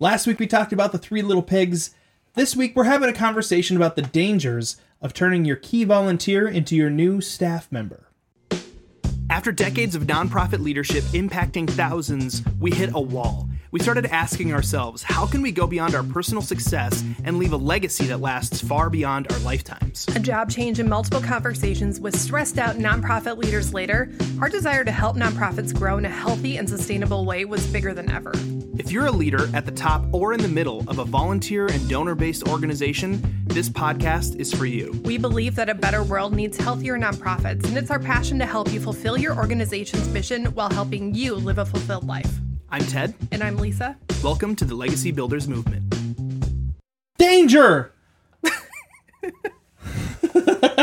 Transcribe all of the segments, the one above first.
Last week we talked about the three little pigs. This week we're having a conversation about the dangers of turning your key volunteer into your new staff member. After decades of nonprofit leadership impacting thousands, we hit a wall. We started asking ourselves, how can we go beyond our personal success and leave a legacy that lasts far beyond our lifetimes? A job change and multiple conversations with stressed out nonprofit leaders later, our desire to help nonprofits grow in a healthy and sustainable way was bigger than ever. If you're a leader at the top or in the middle of a volunteer and donor based organization, this podcast is for you. We believe that a better world needs healthier nonprofits, and it's our passion to help you fulfill your organization's mission while helping you live a fulfilled life. I'm Ted. And I'm Lisa. Welcome to the Legacy Builders Movement. Danger!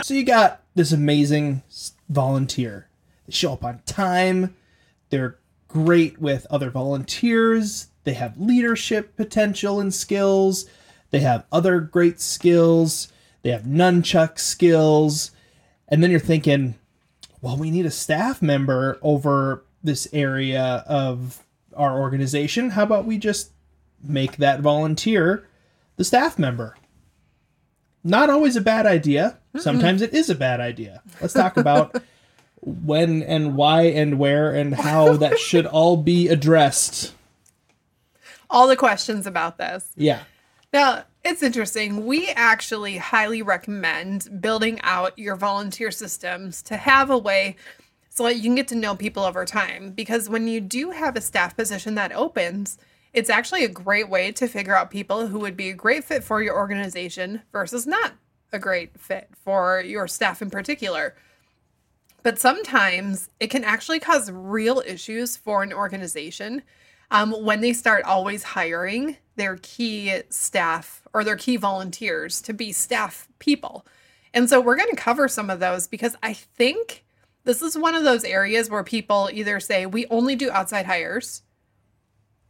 so you got this amazing volunteer. They show up on time. They're great with other volunteers. They have leadership potential and skills. They have other great skills. They have nunchuck skills. And then you're thinking, well, we need a staff member over this area of our organization. How about we just make that volunteer the staff member? Not always a bad idea. Sometimes it is a bad idea. Let's talk about when and why and where and how that should all be addressed. All the questions about this. Yeah. Now, it's interesting. We actually highly recommend building out your volunteer systems to have a way so that you can get to know people over time. Because when you do have a staff position that opens, it's actually a great way to figure out people who would be a great fit for your organization versus not a great fit for your staff in particular. But sometimes it can actually cause real issues for an organization um, when they start always hiring their key staff or their key volunteers to be staff people. And so we're going to cover some of those because I think this is one of those areas where people either say we only do outside hires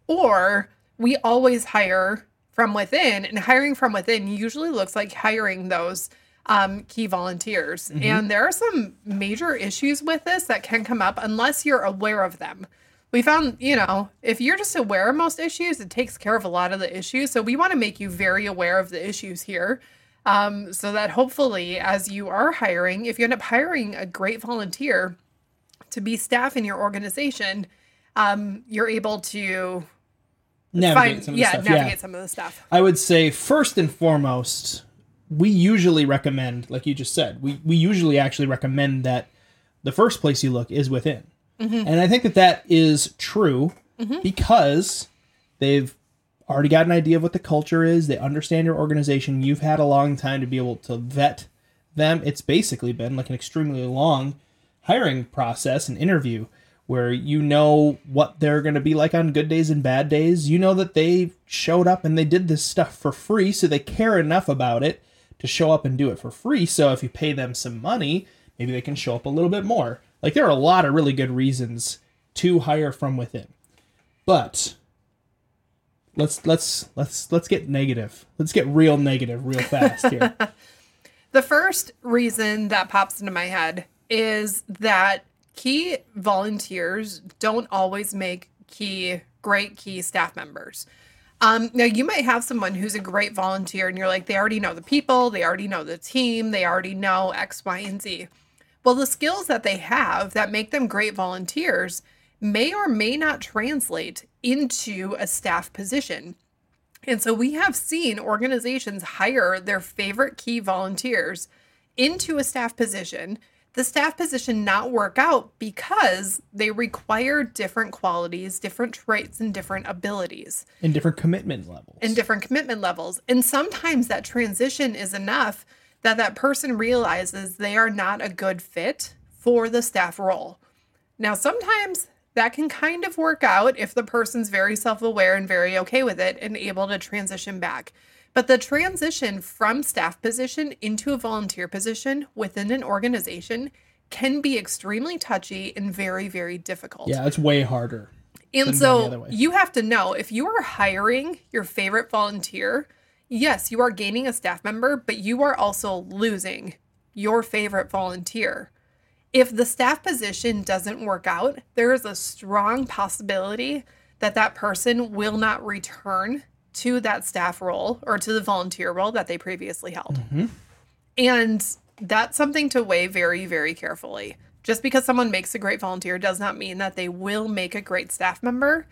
or we always hire from within. And hiring from within usually looks like hiring those um, key volunteers. Mm-hmm. And there are some major issues with this that can come up unless you're aware of them. We found, you know, if you're just aware of most issues, it takes care of a lot of the issues. So we want to make you very aware of the issues here. Um, so that hopefully, as you are hiring, if you end up hiring a great volunteer to be staff in your organization, um, you're able to navigate find, some of yeah, navigate yeah. some of the stuff. I would say first and foremost, we usually recommend, like you just said, we, we usually actually recommend that the first place you look is within. Mm-hmm. And I think that that is true mm-hmm. because they've already got an idea of what the culture is. They understand your organization. You've had a long time to be able to vet them. It's basically been like an extremely long hiring process and interview where you know what they're going to be like on good days and bad days. You know that they showed up and they did this stuff for free, so they care enough about it to show up and do it for free. So if you pay them some money, maybe they can show up a little bit more. Like there are a lot of really good reasons to hire from within. But let's let's let's let's get negative. Let's get real negative real fast here. the first reason that pops into my head is that key volunteers don't always make key great key staff members. Um, now, you might have someone who's a great volunteer and you're like, they already know the people, they already know the team, they already know X, Y, and Z. Well, the skills that they have that make them great volunteers may or may not translate into a staff position. And so we have seen organizations hire their favorite key volunteers into a staff position the staff position not work out because they require different qualities, different traits, and different abilities. And different commitment levels. And different commitment levels. And sometimes that transition is enough that that person realizes they are not a good fit for the staff role. Now, sometimes that can kind of work out if the person's very self aware and very okay with it and able to transition back. But the transition from staff position into a volunteer position within an organization can be extremely touchy and very, very difficult. Yeah, it's way harder. And so you have to know if you are hiring your favorite volunteer, yes, you are gaining a staff member, but you are also losing your favorite volunteer. If the staff position doesn't work out, there is a strong possibility that that person will not return to that staff role or to the volunteer role that they previously held. Mm-hmm. And that's something to weigh very, very carefully. Just because someone makes a great volunteer does not mean that they will make a great staff member.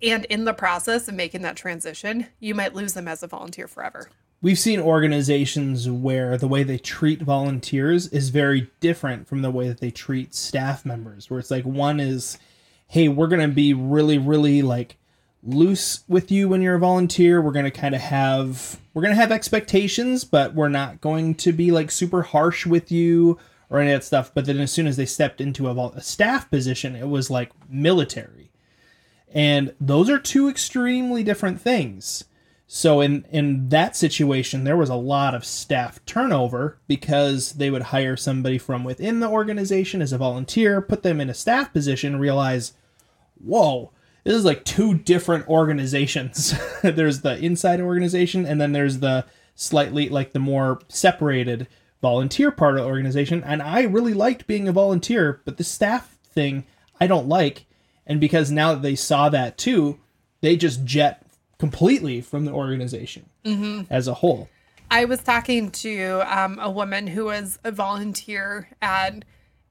And in the process of making that transition, you might lose them as a volunteer forever. We've seen organizations where the way they treat volunteers is very different from the way that they treat staff members, where it's like one is, hey, we're going to be really, really like loose with you when you're a volunteer. We're going to kind of have, we're going to have expectations, but we're not going to be like super harsh with you or any of that stuff. But then as soon as they stepped into a, a staff position, it was like military. And those are two extremely different things. So in in that situation, there was a lot of staff turnover because they would hire somebody from within the organization as a volunteer, put them in a staff position, realize, whoa, this is like two different organizations. there's the inside organization, and then there's the slightly like the more separated volunteer part of the organization. And I really liked being a volunteer, but the staff thing I don't like. And because now that they saw that too, they just jet completely from the organization as a whole. I was talking to um, a woman who was a volunteer at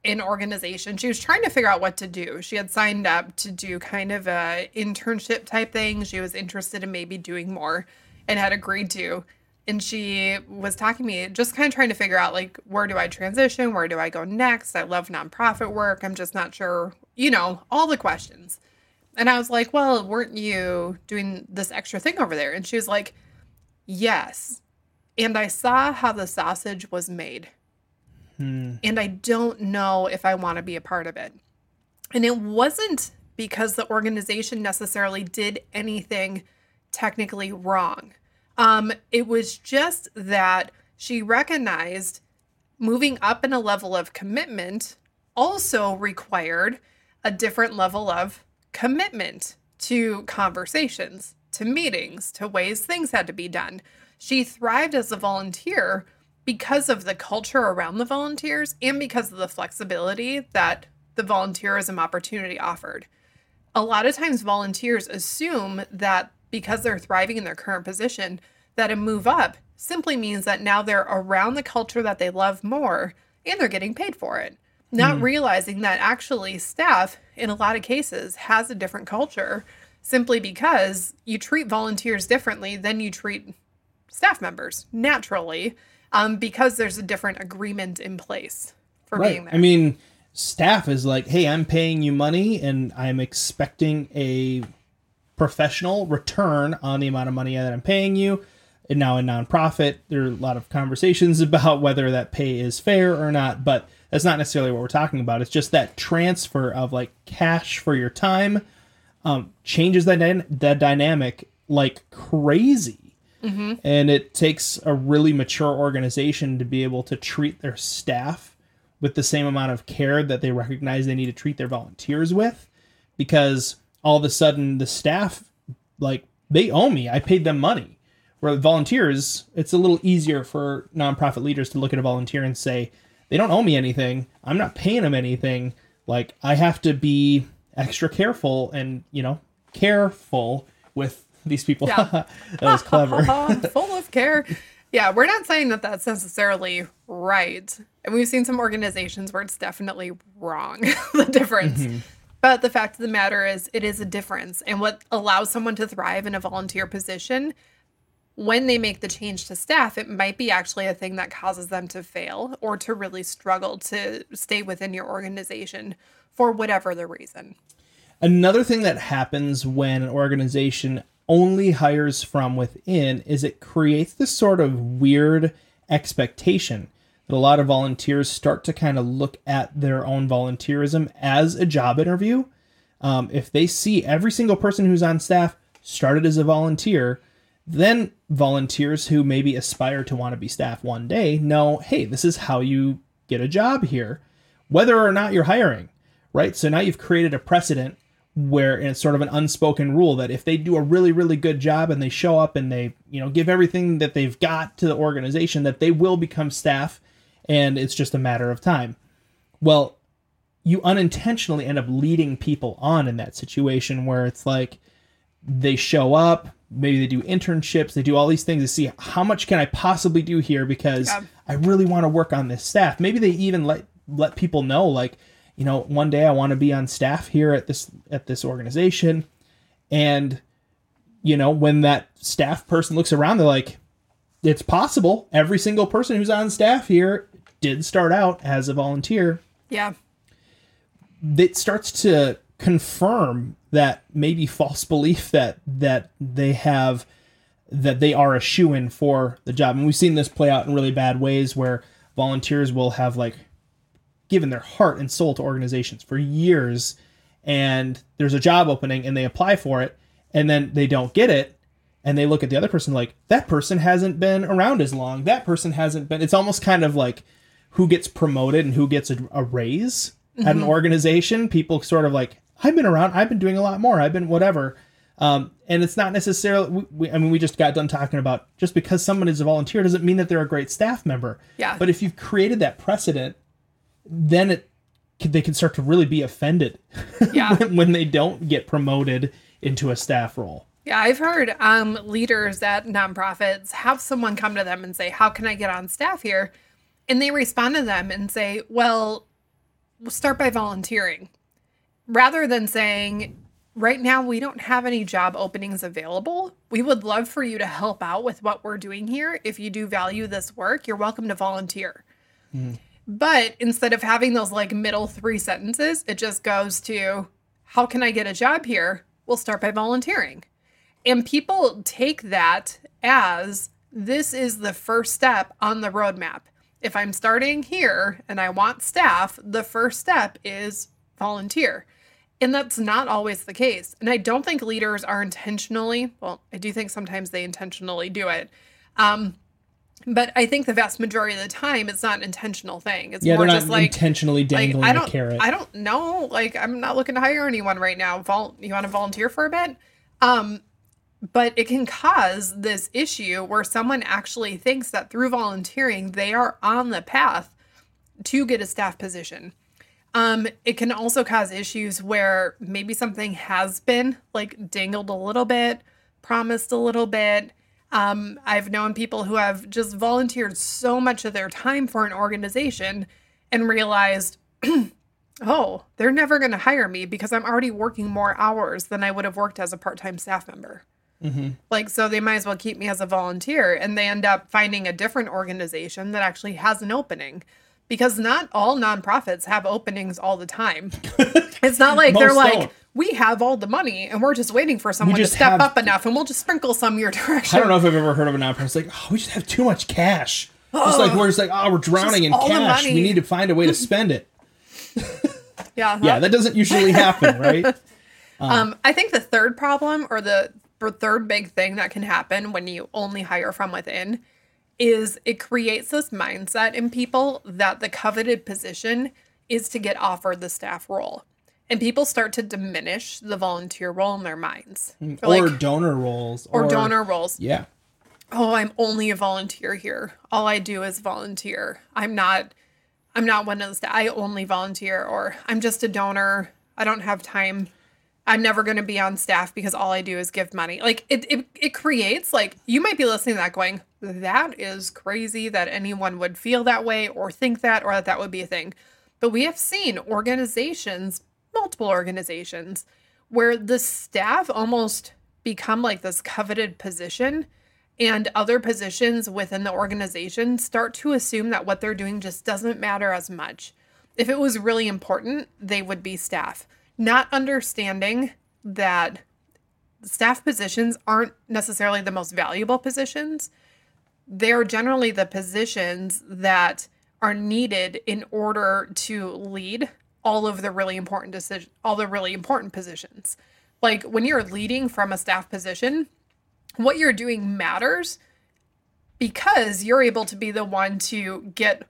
an organization. She was trying to figure out what to do. She had signed up to do kind of a internship type thing. She was interested in maybe doing more and had agreed to. And she was talking to me, just kind of trying to figure out like where do I transition? Where do I go next? I love nonprofit work. I'm just not sure, you know, all the questions. And I was like, Well, weren't you doing this extra thing over there? And she was like, Yes. And I saw how the sausage was made. And I don't know if I want to be a part of it. And it wasn't because the organization necessarily did anything technically wrong. Um, it was just that she recognized moving up in a level of commitment also required a different level of commitment to conversations, to meetings, to ways things had to be done. She thrived as a volunteer because of the culture around the volunteers and because of the flexibility that the volunteerism opportunity offered. A lot of times, volunteers assume that because they're thriving in their current position, that a move up simply means that now they're around the culture that they love more and they're getting paid for it. Not hmm. realizing that actually staff, in a lot of cases, has a different culture simply because you treat volunteers differently than you treat staff members naturally um, because there's a different agreement in place for being there. I mean, staff is like, hey, I'm paying you money and I'm expecting a professional return on the amount of money that I'm paying you. And now in nonprofit, there are a lot of conversations about whether that pay is fair or not, but that's not necessarily what we're talking about. It's just that transfer of like cash for your time um, changes that, dy- that dynamic like crazy. Mm-hmm. And it takes a really mature organization to be able to treat their staff with the same amount of care that they recognize they need to treat their volunteers with because all of a sudden the staff like they owe me. I paid them money. Where volunteers it's a little easier for nonprofit leaders to look at a volunteer and say they don't owe me anything. I'm not paying them anything. Like i have to be extra careful and you know careful with these people Yeah. that was clever full of care. Yeah, we're not saying that that's necessarily right. And we've seen some organizations where it's definitely wrong, the difference. Mm-hmm. But the fact of the matter is, it is a difference. And what allows someone to thrive in a volunteer position, when they make the change to staff, it might be actually a thing that causes them to fail or to really struggle to stay within your organization for whatever the reason. Another thing that happens when an organization only hires from within is it creates this sort of weird expectation that a lot of volunteers start to kind of look at their own volunteerism as a job interview. Um, if they see every single person who's on staff started as a volunteer, then volunteers who maybe aspire to want to be staff one day know, hey, this is how you get a job here, whether or not you're hiring, right? So now you've created a precedent where it's sort of an unspoken rule that if they do a really really good job and they show up and they you know give everything that they've got to the organization that they will become staff and it's just a matter of time well you unintentionally end up leading people on in that situation where it's like they show up maybe they do internships, they do all these things to see how much can I possibly do here because Yeah. I really want to work on this staff. Maybe they even let let people know like, you know, one day I want to be on staff here at this at this organization and you know, when that staff person looks around they're like it's possible every single person who's on staff here did start out as a volunteer Yeah. it starts to confirm that maybe false belief that that they have that they are a shoe in for the job. And we've seen this play out in really bad ways where volunteers will have like given their heart and soul to organizations for years and there's a job opening and they apply for it and then they don't get it and they look at the other person like that person hasn't been around as long. That person hasn't been it's almost kind of like who gets promoted and who gets a, a raise at an organization. People sort of like i've been around i've been doing a lot more i've been whatever. Um, and it's not necessarily we, we, i mean we just got done talking about just because someone is a volunteer doesn't mean that they're a great staff member. Yeah. but if you've created that precedent then it they can start to really be offended Yeah. when, when they don't get promoted into a staff role. Yeah, I've heard um, leaders at nonprofits have someone come to them and say, How can I get on staff here? And they respond to them and say, Well, we'll start by volunteering. Rather than saying, Right now, we don't have any job openings available. We would love for you to help out with what we're doing here. If you do value this work, you're welcome to volunteer. But instead of having those like middle three sentences, it just goes to, How can I get a job here? We'll start by volunteering. And people take that as this is the first step on the roadmap. If I'm starting here and I want staff, the first step is volunteer. And that's not always the case. And I don't think leaders are intentionally, well, I do think sometimes they intentionally do it. Um, but I think the vast majority of the time it's not an intentional thing. It's Yeah, more they're not just like intentionally like dangling I a don't carrot. I don't know. Like I'm not looking to hire anyone right now. Vol- you want to volunteer for a bit? Um but it can cause this issue where someone actually thinks that through volunteering they are on the path to get a staff position. Um, it can also cause issues where maybe something has been like dangled a little bit, promised a little bit. Um, I've known people who have just volunteered so much of their time for an organization and realized, oh, they're never going to hire me because I'm already working more hours than I would have worked as a part time staff member. Like, so they might as well keep me as a volunteer. And they end up finding a different organization that actually has an opening because not all nonprofits have openings all the time. it's not like they're like, don't. We have all the money and we're just waiting for someone to step have- up enough and we'll just sprinkle some your direction. I don't know if I've ever heard of a nonprofit. It's like, oh, we just have too much cash. Just like we're just like, oh, we're drowning in cash. We need to find a way to spend it. Yeah. Yeah, that doesn't usually happen, right? Um, I think the third problem or the third big thing that can happen when you only hire from within is it creates this mindset in people that the coveted position is to get offered the staff role. And people start to diminish the volunteer role in their minds. Mm, They're or like, donor roles. or donor roles. Yeah. oh i'm only a volunteer here all i do is volunteer i'm not i'm not one of those i only volunteer or i'm just a donor i don't have time i'm never going to be on staff because all i do is give money like it, it it creates like you might be listening to that going that is crazy that anyone would feel that way or think that or that that would be a thing but we have seen organizations multiple organizations where the staff almost become like this coveted position and other positions within the organization start to assume that what they're doing just doesn't matter as much. If it was really important, they would be staff, not understanding that staff positions aren't necessarily the most valuable positions. They're generally the positions that are needed in order to lead all of the really important decision all the really important positions. Like when you're leading from a staff position, what you're doing matters because you're able to be the one to get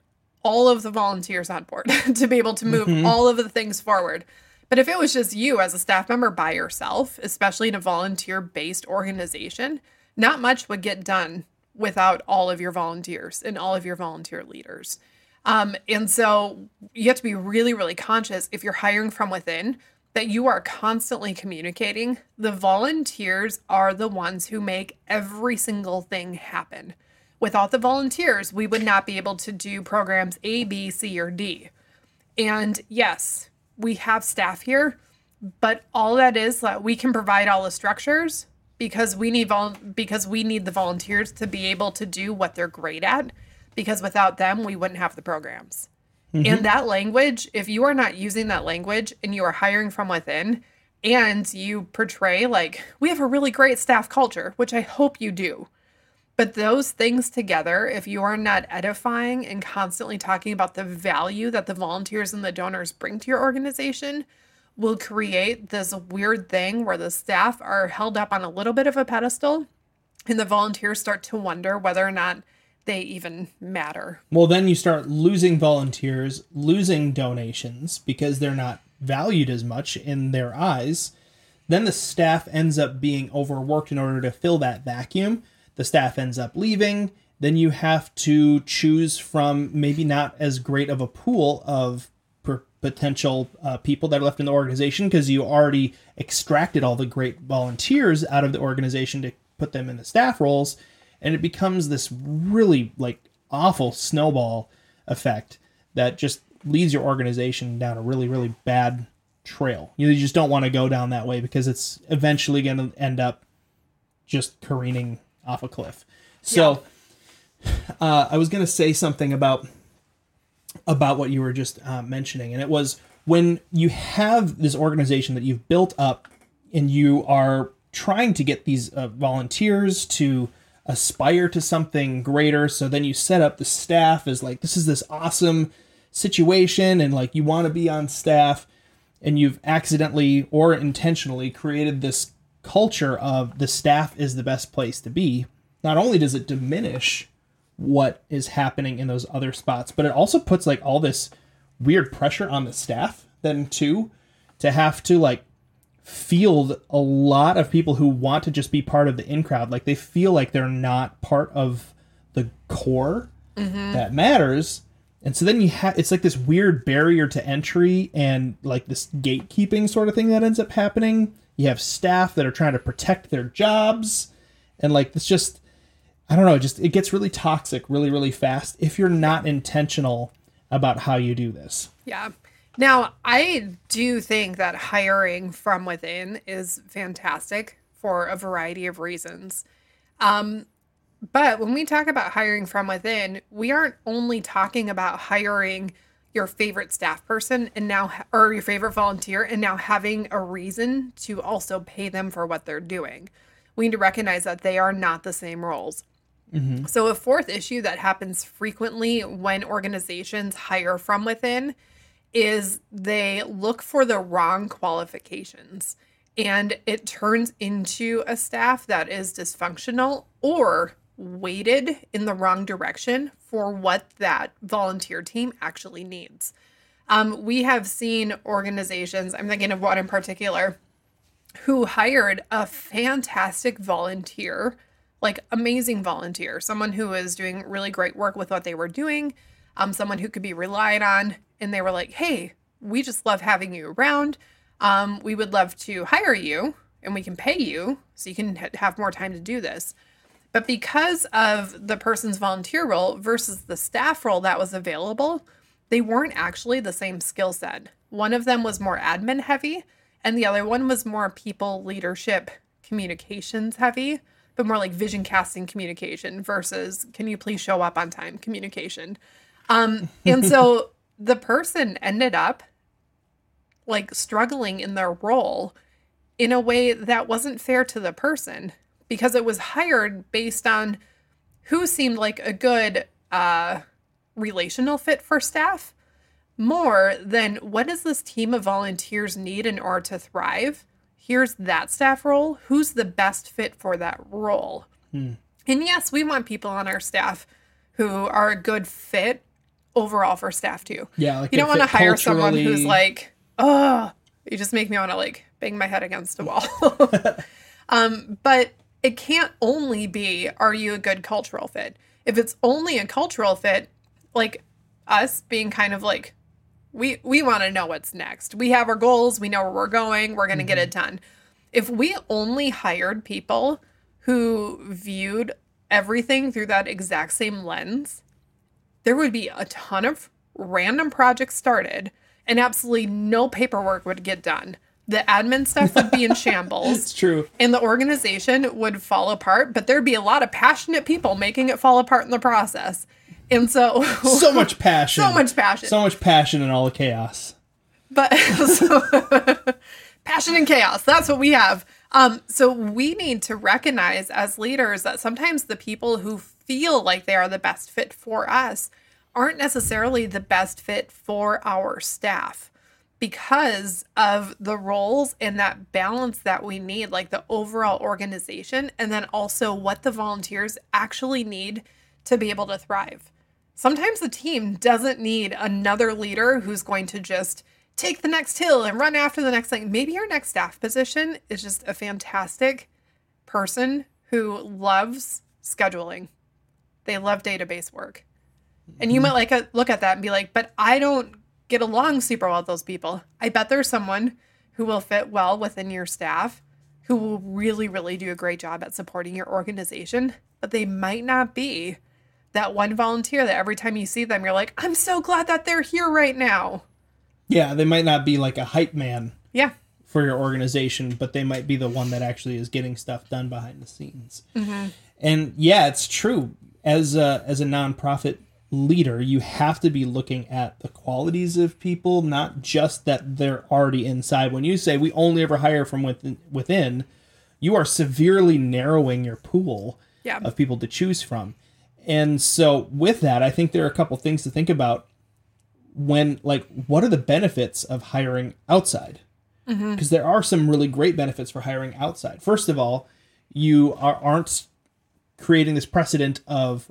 all of the volunteers on board to be able to move mm-hmm. all of the things forward. But if it was just you as a staff member by yourself, especially in a volunteer based organization, not much would get done without all of your volunteers and all of your volunteer leaders. Um, and so you have to be really, really conscious if you're hiring from within that you are constantly communicating, the volunteers are the ones who make every single thing happen. Without the volunteers, we would not be able to do programs A, B, C, or D. And yes, we have staff here, but all that is that we can provide all the structures because we need vol- because we need the volunteers to be able to do what they're great at because without them we wouldn't have the programs. Mm-hmm. And that language, if you are not using that language and you are hiring from within and you portray like we have a really great staff culture, which I hope you do. But those things together, if you are not edifying and constantly talking about the value that the volunteers and the donors bring to your organization, will create this weird thing where the staff are held up on a little bit of a pedestal and the volunteers start to wonder whether or not they even matter. Well, then you start losing volunteers, losing donations because they're not valued as much in their eyes. Then the staff ends up being overworked in order to fill that vacuum. The staff ends up leaving. Then you have to choose from maybe not as great of a pool of potential uh, people that are left in the organization because you already extracted all the great volunteers out of the organization to put them in the staff roles and it becomes this really like awful snowball effect that just leads your organization down a really really bad trail. You just don't want to go down that way because it's eventually going to end up just careening off a cliff. So uh, i was going to say something about about what you were just uh, mentioning and it was when you have this organization that you've built up and you are trying to get these uh, volunteers to aspire to something greater. So then you set up the staff as like, this is this awesome situation, and like you want to be on staff, and you've accidentally or intentionally created this culture of the staff is the best place to be. Not only does it diminish what is happening in those other spots, but it also puts like all this weird pressure on the staff then too to have to like field a lot of people who want to just be part of the in crowd. Like they feel like they're not part of the core mm-hmm. that matters. And so then you have it's like this weird barrier to entry and like this gatekeeping sort of thing that ends up happening. You have staff that are trying to protect their jobs and like it's just I don't know, it just it gets really toxic really really fast if you're not intentional about how you do this. Yeah. Now, I do think that hiring from within is fantastic for a variety of reasons. Um, but when we talk about hiring from within, we aren't only talking about hiring your favorite staff person and now, or your favorite volunteer, and now having a reason to also pay them for what they're doing. We need to recognize that they are not the same roles. So, a fourth issue that happens frequently when organizations hire from within is they look for the wrong qualifications and it turns into a staff that is dysfunctional or weighted in the wrong direction for what that volunteer team actually needs. Um, we have seen organizations, I'm thinking of one in particular, who hired a fantastic volunteer, like amazing volunteer, someone who was doing really great work with what they were doing, um, someone who could be relied on. And they were like, hey, we just love having you around. Um, we would love to hire you and we can pay you so you can ha- have more time to do this. But because of the person's volunteer role versus the staff role that was available, they weren't actually the same skill set. One of them was more admin heavy, and the other one was more people leadership communications heavy, but more like vision casting communication versus can you please show up on time communication. Um, and so the person ended up like struggling in their role in a way that wasn't fair to the person because it was hired based on who seemed like a good uh, relational fit for staff more than what does this team of volunteers need in order to thrive? Here's that staff role. Who's the best fit for that role? And yes we want people on our staff who are a good fit overall for staff too Yeah, like you don't want to hire someone who's like oh you just make me want to like bang my head against a wall um but it can't only be are you a good cultural fit if it's only a cultural fit like us being kind of like We we want to know what's next. We have our goals, we know where we're going, we're going to get it done. If we only hired people who viewed everything through that exact same lens, there would be a ton of random projects started and absolutely no paperwork would get done. The admin stuff would be in shambles It's true. and the organization would fall apart, but there'd be a lot of passionate people making it fall apart in the process. And so, So much passion. so much passion. So much passion in all the chaos. but so, passion and chaos that's what we have um so we need to recognize as leaders that sometimes the people who feel like they are the best fit for us aren't necessarily the best fit for our staff because of the roles and that balance that we need like the overall organization and then also what the volunteers actually need to be able to thrive sometimes the team doesn't need another leader who's going to just take the next hill and run after the next thing. Maybe your next staff position is just a fantastic person who loves scheduling. They love database work. And you might like a, look at that and be like, but I don't get along super well with those people. I bet there's someone who will fit well within your staff who will really, really do a great job at supporting your organization, but they might not be that one volunteer that every time you see them, you're like, I'm so glad that they're here right now. Yeah, they might not be like a hype man Yeah. for your organization, but they might be the one that actually is getting stuff done behind the scenes. Mm-hmm. And yeah, it's true. As a, as a nonprofit leader, you have to be looking at the qualities of people, not just that they're already inside. When you say we only ever hire from within, within you are severely narrowing your pool Yeah. of people to choose from. And so with that, I think there are a couple things to think about when like what are the benefits of hiring outside mm-hmm. because there are some really great benefits for hiring outside first of all you are, aren't creating this precedent of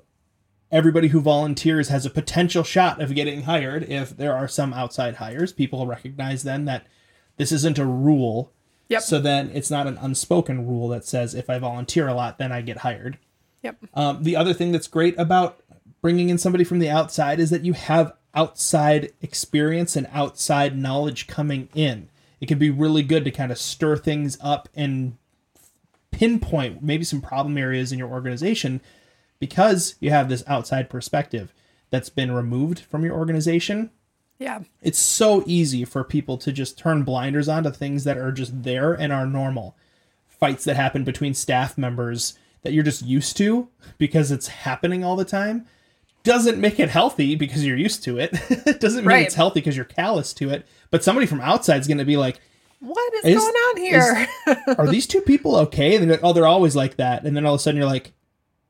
everybody who volunteers has a potential shot of getting hired if there are some outside hires people recognize then that this isn't a rule Yep. so then it's not an unspoken rule that says if i volunteer a lot then i get hired Yep. um, the other thing that's great about bringing in somebody from the outside is that you have outside experience and outside knowledge coming in. It can be really good to kind of stir things up and pinpoint maybe some problem areas in your organization because you have this outside perspective that's been removed from your organization. Yeah. It's so easy for people to just turn blinders on to things that are just there and are normal. Fights that happen between staff members that you're just used to because it's happening all the time doesn't make it healthy because you're used to it. it doesn't mean Right. it's healthy because you're callous to it. But somebody from outside is going to be like, What is, Is- going on here? are these two people okay? And they're like, oh, they're always like that. And then all of a sudden you're like,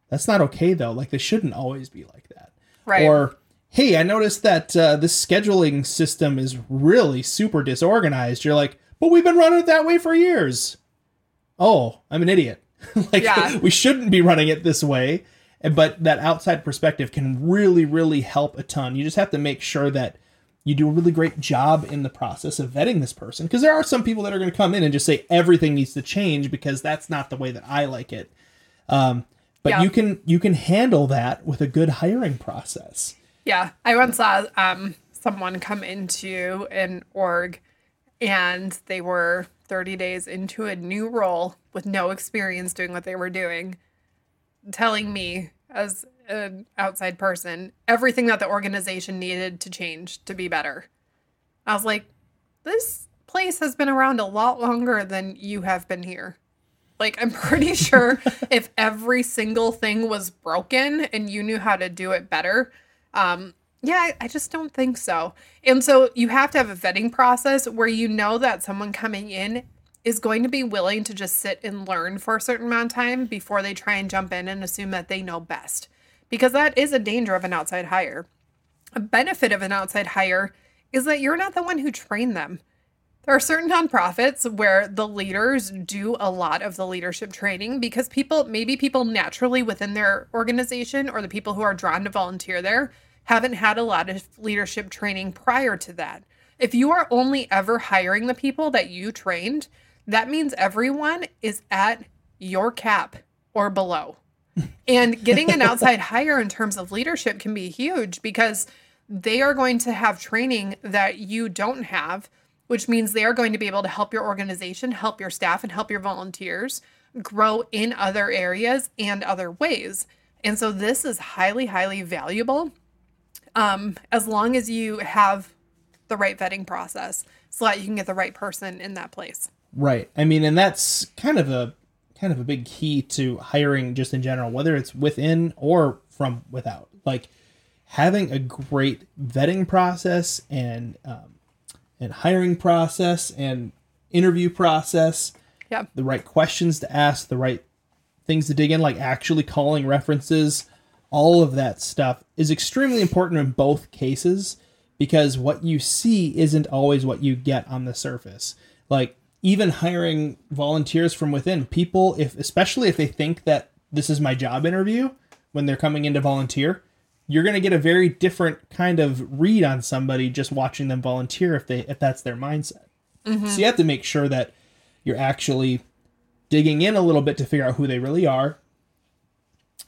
that's not okay though. Like they shouldn't always be like that. right. Or, hey, I noticed that uh, this scheduling system is really super disorganized. You're like, but we've been running it that way for years. Oh, I'm an idiot. like, Yeah. we shouldn't be running it this way. But that outside perspective can really, really help a ton. You just have to make sure that you do a really great job in the process of vetting this person. Because there are some people that are going to come in and just say everything needs to change because that's not the way that I like it. Um, but Yeah. you can you can handle that with a good hiring process. Yeah, I once saw um, someone come into an org and they were 30 days into a new role with no experience doing what they were doing, telling me as an outside person everything that the organization needed to change to be better. I was like, this place has been around a lot longer than you have been here. Like, I'm pretty sure if every single thing was broken and you knew how to do it better, um, yeah, I, I just don't think so. And so you have to have a vetting process where you know that someone coming in is going to be willing to just sit and learn for a certain amount of time before they try and jump in and assume that they know best. Because that is a danger of an outside hire. A benefit of an outside hire is that you're not the one who trained them. There are certain nonprofits where the leaders do a lot of the leadership training because people, maybe people naturally within their organization or the people who are drawn to volunteer there, haven't had a lot of leadership training prior to that. If you are only ever hiring the people that you trained, that means everyone is at your cap or below. And getting an outside hire in terms of leadership can be huge because they are going to have training that you don't have, which means they are going to be able to help your organization, help your staff, and help your volunteers grow in other areas and other ways. And so this is highly, highly valuable um, as long as you have the right vetting process so that you can get the right person in that place. Right. I mean, and that's kind of a kind of a big key to hiring just in general, whether it's within or from without. Like having a great vetting process and um, and hiring process and interview process. Yeah. The right questions to ask, the right things to dig in, like actually calling references, all of that stuff is extremely important in both cases because what you see isn't always what you get on the surface. Like even hiring volunteers from within, people if especially if they think that this is my job interview when they're coming in to volunteer, you're going to get a very different kind of read on somebody just watching them volunteer if they if that's their mindset. Mm-hmm. So you have to make sure that you're actually digging in a little bit to figure out who they really are.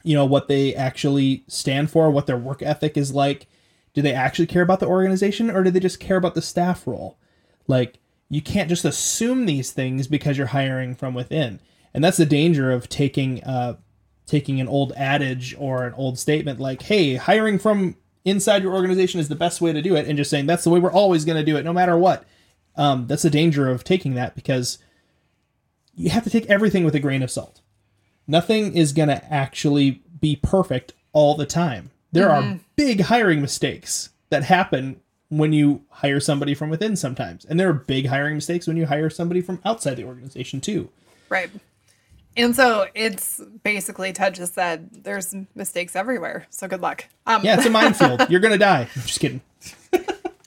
You know what they actually stand for, what their work ethic is like. Do they actually care about the organization or do they just care about the staff role? Like you can't just assume these things because you're hiring from within. And that's the danger of taking uh taking an old adage or an old statement like, "Hey, hiring from inside your organization is the best way to do it," and just saying that's the way we're always going to do it, no matter what. Um, that's the danger of taking that because you have to take everything with a grain of salt. Nothing is going to actually be perfect all the time. There mm-hmm. are big hiring mistakes that happen when you hire somebody from within sometimes. And there are big hiring mistakes when you hire somebody from outside the organization too. Right. And so it's basically Ted just said there's mistakes everywhere. So good luck. Um, yeah, it's a minefield. You're gonna die. I'm just kidding.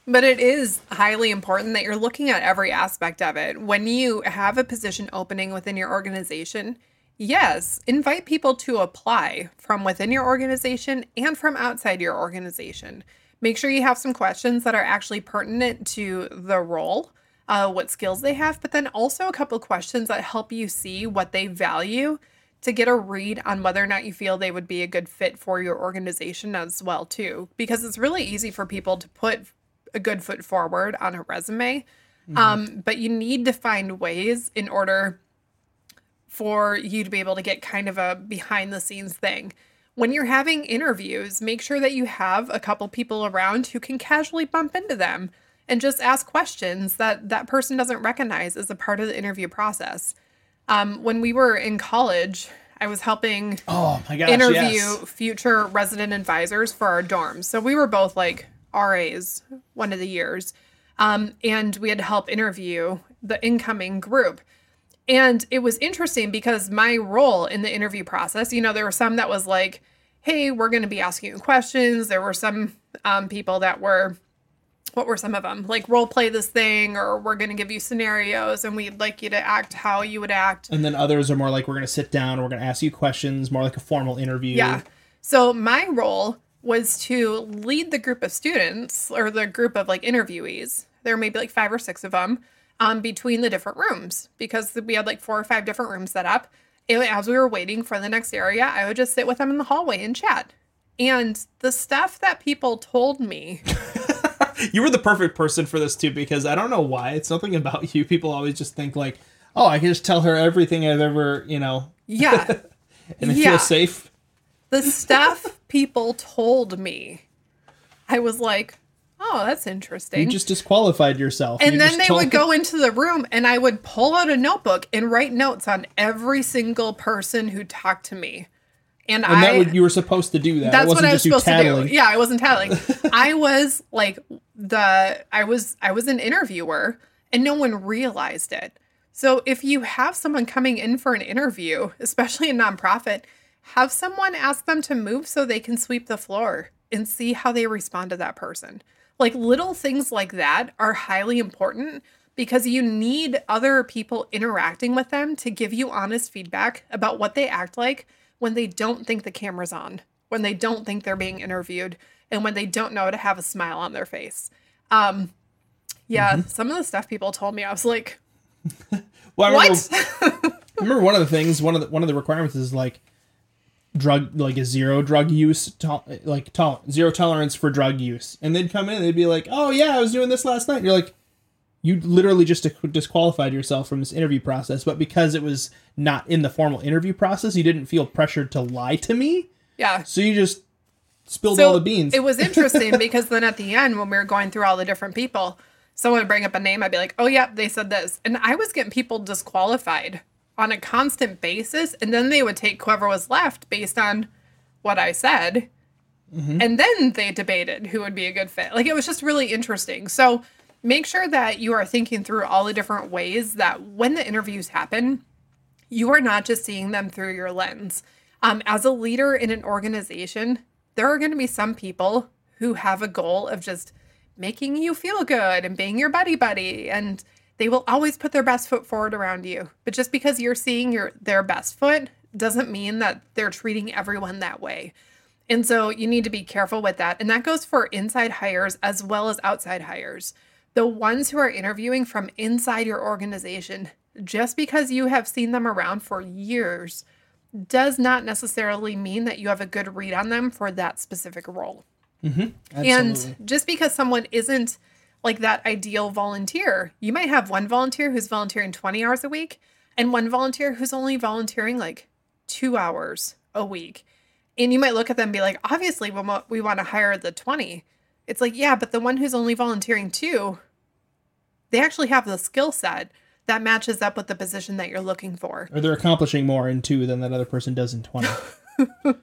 but it is highly important that you're looking at every aspect of it. When you have a position opening within your organization, yes, invite people to apply from within your organization and from outside your organization. Make sure you have some questions that are actually pertinent to the role uh, what skills they have, but then also a couple questions that help you see what they value to get a read on whether or not you feel they would be a good fit for your organization as well too. Because it's really easy for people to put a good foot forward on a resume. Mm-hmm. um, but you need to find ways in order for you to be able to get kind of a behind the scenes thing when you're having interviews make sure that you have a couple people around who can casually bump into them and just ask questions that that person doesn't recognize as a part of the interview process. Um, when we were in college, I was helping oh my gosh, interview yes. future resident advisors for our dorms. So we were both like RAs one of the years. Um, and we had to help interview the incoming group. And it was interesting because my role in the interview process, you know, there were some that was like, hey, we're going to be asking you questions. There were some um, people that were what were some of them? Like role play this thing, or we're going to give you scenarios and we'd like you to act how you would act. And then others are more like we're going to sit down, we're going to ask you questions, more like a formal interview. Yeah. So my role was to lead the group of students or the group of like interviewees. There may be like five or six of them um, between the different rooms because we had like four or five different rooms set up. And as we were waiting for the next area, I would just sit with them in the hallway and chat. And the stuff that people told me you were the perfect person for this too because I don't know why. It's something about you. People always just think like, oh, I can just tell her everything I've ever, you know. Yeah. and I yeah. feel safe. The stuff people told me, I was like, oh, that's interesting. You just disqualified yourself. And you then they would go into the room and I would pull out a notebook and write notes on every single person who talked to me. And, and I, that would, you were supposed to do that. That's what I was supposed to do. Yeah, I wasn't tattling. I was like the I was I was an interviewer and no one realized it. So if you have someone coming in for an interview, especially a nonprofit, have someone ask them to move so they can sweep the floor and see how they respond to that person. Like little things like that are highly important because you need other people interacting with them to give you honest feedback about what they act like when they don't think the camera's on, when they don't think they're being interviewed, and when they don't know to have a smile on their face. Um, yeah, mm-hmm. some of the stuff people told me, I was like, well, I remember, I remember one of the things, one of the one of the requirements is like drug like a zero drug use to, like to, zero tolerance for drug use and they'd come in and they'd be like oh yeah i was doing this last night and you're like you literally just disqualified yourself from this interview process but because it was not in the formal interview process you didn't feel pressured to lie to me Yeah. so you just spilled So all the beans It was interesting because then at the end, when we were going through all the different people, someone would bring up a name. I'd be like, oh, yeah, they said this. And I was getting people disqualified on a constant basis. And then they would take whoever was left based on what I said. And then they debated who would be a good fit. Like it was just really interesting. So make sure that you are thinking through all the different ways that when the interviews happen, you are not just seeing them through your lens. Um, as a leader in an organization, there are going to be some people who have a goal of just making you feel good and being your buddy buddy, and they will always put their best foot forward around you. But just because you're seeing your their best foot doesn't mean that they're treating everyone that way. And so you need to be careful with that. And that goes for inside hires as well as outside hires. The ones who are interviewing from inside your organization, just because you have seen them around for years, does not necessarily mean that you have a good read on them for that specific role. Mm-hmm. Absolutely. And just because someone isn't like that ideal volunteer, you might have one volunteer who's volunteering 20 hours a week and one volunteer who's only volunteering like two hours a week. And you might look at them and be like, obviously, we want, we want to hire the 20. It's like, yeah, but the one who's only volunteering two, they actually have the skill set that matches up with the position that you're looking for. or they're accomplishing more in two than that other person does in 20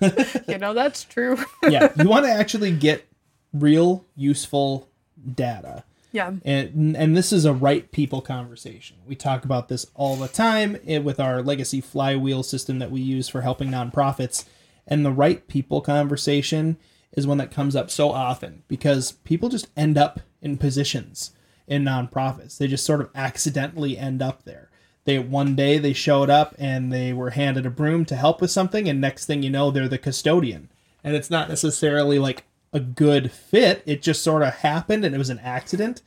You know, that's true. yeah you want to actually get real useful data yeah. and and this is a right people conversation. We talk about this all the time eh, with our legacy flywheel system that we use for helping nonprofits. And the right people conversation is one that comes up so often because people just end up in positions in nonprofits. They just sort of accidentally end up there. They one day they showed up and they were handed a broom to help with something, and next thing you know, they're the custodian. And it's not necessarily like a good fit. It just sort of happened and it was an accident.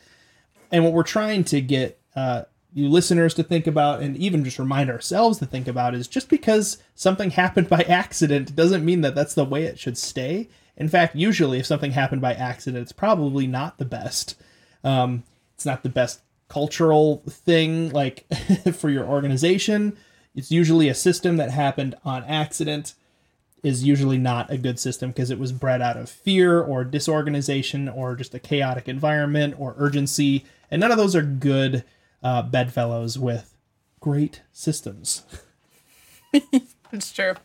And what we're trying to get uh, you listeners to think about and even just remind ourselves to think about is just because something happened by accident doesn't mean that that's the way it should stay. In fact, usually if something happened by accident, it's probably not the best. Um, it's not the best cultural thing like for your organization. It's usually a system that happened on accident is usually not a good system because it was bred out of fear or disorganization or just a chaotic environment or urgency. And none of those are good uh, bedfellows with great systems. It's true.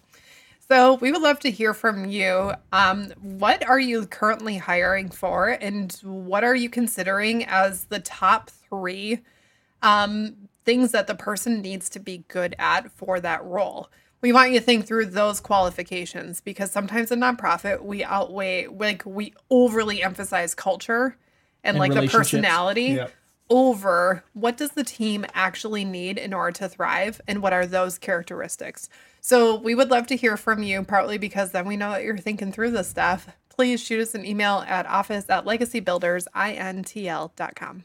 So we would love to hear from you. Um, what are you currently hiring for, and what are you considering as the top three um, things that the person needs to be good at for that role? We want you to think through those qualifications because sometimes in nonprofit we outweigh, like we overly emphasize culture and, And like the personality Yep. over what does the team actually need in order to thrive and what are those characteristics. So we would love to hear from you, partly because then we know that you're thinking through this stuff. Please shoot us an email at office at legacybuildersintl.com.